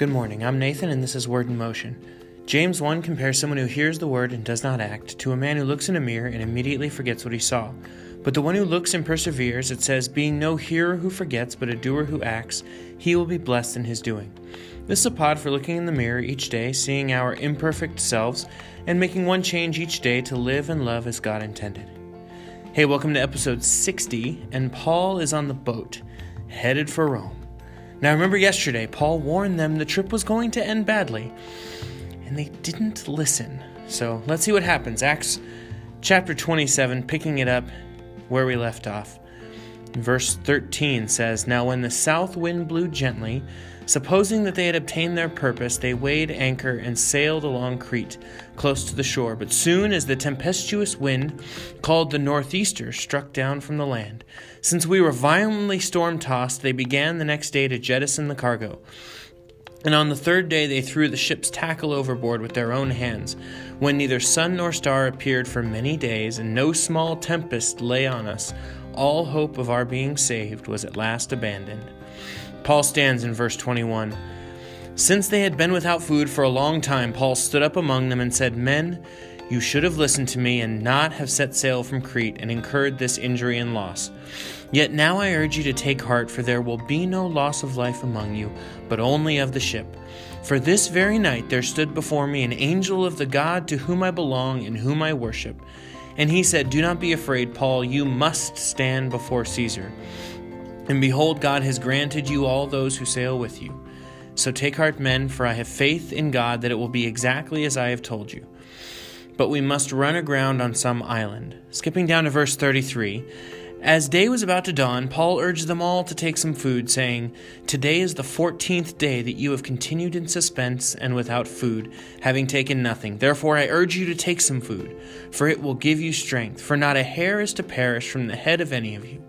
Good morning. I'm Nathan, and this is Word in Motion. James 1 compares someone who hears the word and does not act to a man who looks in a mirror and immediately forgets what he saw. But the one who looks and perseveres, it says, being no hearer who forgets, but a doer who acts, he will be blessed in his doing. This is a pod for looking in the mirror each day, seeing our imperfect selves, and making one change each day to live and love as God intended. Hey, welcome to episode 60, and Paul is on the boat, headed for Rome. Now, remember yesterday, Paul warned them the trip was going to end badly, and they didn't listen. So let's see what happens. Acts chapter 27, picking it up where we left off. Verse 13 says Now, when the south wind blew gently, Supposing that they had obtained their purpose, they weighed anchor and sailed along Crete, close to the shore. But soon as the tempestuous wind, called the northeaster, struck down from the land, since we were violently storm tossed, they began the next day to jettison the cargo. And on the third day they threw the ship's tackle overboard with their own hands, when neither sun nor star appeared for many days, and no small tempest lay on us. All hope of our being saved was at last abandoned. Paul stands in verse 21. Since they had been without food for a long time, Paul stood up among them and said, Men, you should have listened to me and not have set sail from Crete and incurred this injury and loss. Yet now I urge you to take heart, for there will be no loss of life among you, but only of the ship. For this very night there stood before me an angel of the God to whom I belong and whom I worship. And he said, Do not be afraid, Paul, you must stand before Caesar. And behold, God has granted you all those who sail with you. So take heart, men, for I have faith in God that it will be exactly as I have told you. But we must run aground on some island. Skipping down to verse 33. As day was about to dawn, Paul urged them all to take some food, saying, Today is the fourteenth day that you have continued in suspense and without food, having taken nothing. Therefore I urge you to take some food, for it will give you strength, for not a hair is to perish from the head of any of you.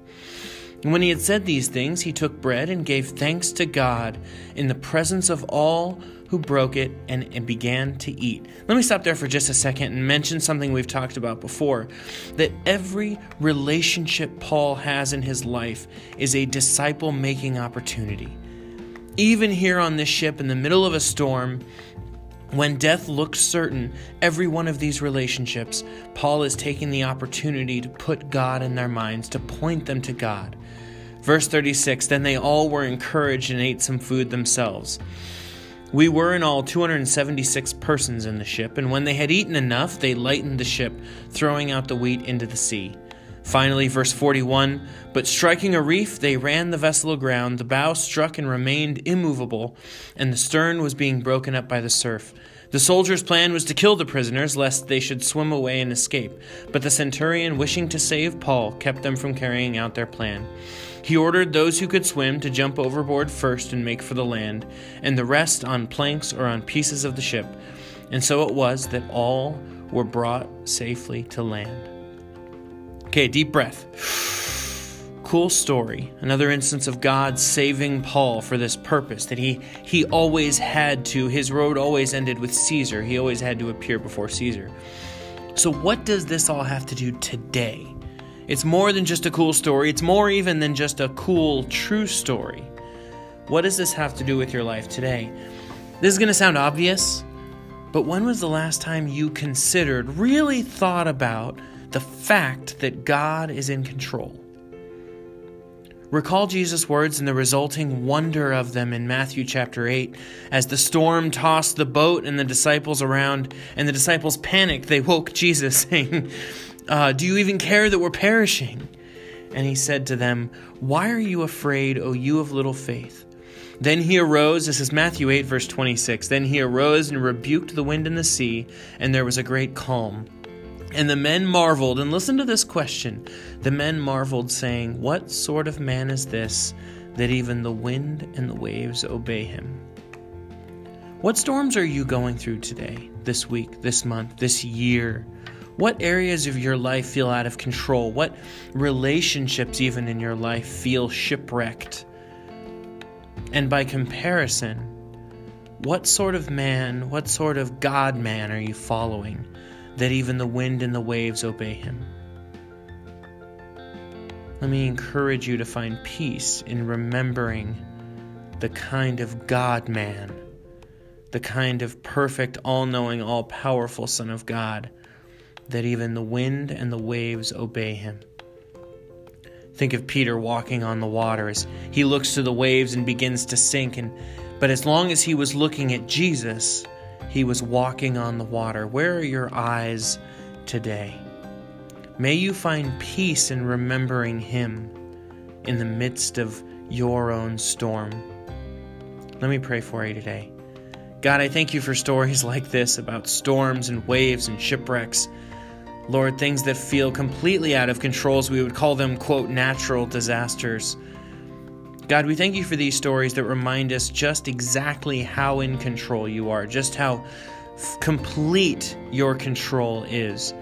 And when he had said these things, he took bread and gave thanks to God in the presence of all who broke it and, and, began to eat. Let me stop there for just a second and mention something we've talked about before that every relationship Paul has in his life is a disciple making opportunity. Even here on this ship in the middle of a storm, when death looks certain, every one of these relationships, Paul is taking the opportunity to put God in their minds, to point them to God. Verse 36 Then they all were encouraged and ate some food themselves. We were in all 276 persons in the ship, and when they had eaten enough, they lightened the ship, throwing out the wheat into the sea. Finally, verse 41 But striking a reef, they ran the vessel aground. The bow struck and remained immovable, and the stern was being broken up by the surf. The soldiers' plan was to kill the prisoners, lest they should swim away and escape. But the centurion, wishing to save Paul, kept them from carrying out their plan. He ordered those who could swim to jump overboard first and make for the land, and the rest on planks or on pieces of the ship. And so it was that all were brought safely to land. Okay, deep breath. Cool story. Another instance of God saving Paul for this purpose that he he always had to his road always ended with Caesar. He always had to appear before Caesar. So what does this all have to do today? It's more than just a cool story. It's more even than just a cool true story. What does this have to do with your life today? This is going to sound obvious, but when was the last time you considered, really thought about the fact that God is in control? Recall Jesus' words and the resulting wonder of them in Matthew chapter 8. As the storm tossed the boat and the disciples around, and the disciples panicked, they woke Jesus, saying, uh, Do you even care that we're perishing? And he said to them, Why are you afraid, O you of little faith? Then he arose, this is Matthew 8, verse 26. Then he arose and rebuked the wind and the sea, and there was a great calm. And the men marveled, and listen to this question. The men marveled, saying, What sort of man is this that even the wind and the waves obey him? What storms are you going through today, this week, this month, this year? What areas of your life feel out of control? What relationships, even in your life, feel shipwrecked? And by comparison, what sort of man, what sort of God man are you following? That even the wind and the waves obey him. Let me encourage you to find peace in remembering the kind of God man the kind of perfect, all knowing, all powerful Son of God, that even the wind and the waves obey him. Think of Peter walking on the water as he looks to the waves and begins to sink, and but as long as he was looking at Jesus, he was walking on the water. Where are your eyes today? May you find peace in remembering him in the midst of your own storm. Let me pray for you today. God, I thank you for stories like this about storms and waves and shipwrecks. Lord, things that feel completely out of control, as we would call them, quote, natural disasters. God, we thank you for these stories that remind us just exactly how in control you are, just how f- complete your control is.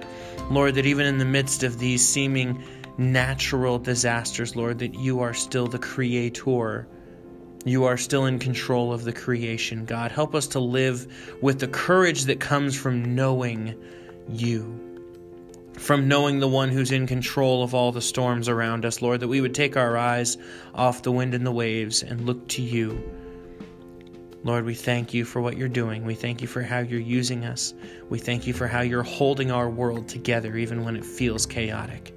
Lord, that even in the midst of these seeming natural disasters, Lord, that you are still the creator. You are still in control of the creation, God. Help us to live with the courage that comes from knowing you from knowing the one who's in control of all the storms around us, Lord, that we would take our eyes off the wind and the waves and look to you. Lord, we thank you for what you're doing. We thank you for how you're using us. We thank you for how you're holding our world together even when it feels chaotic.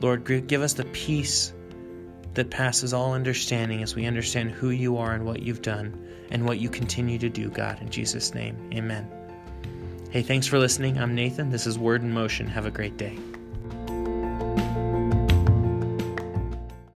Lord, give us the peace that passes all understanding as we understand who you are and what you've done and what you continue to do, God. In Jesus' name, amen. Hey, thanks for listening. I'm Nathan. This is Word in Motion. Have a great day.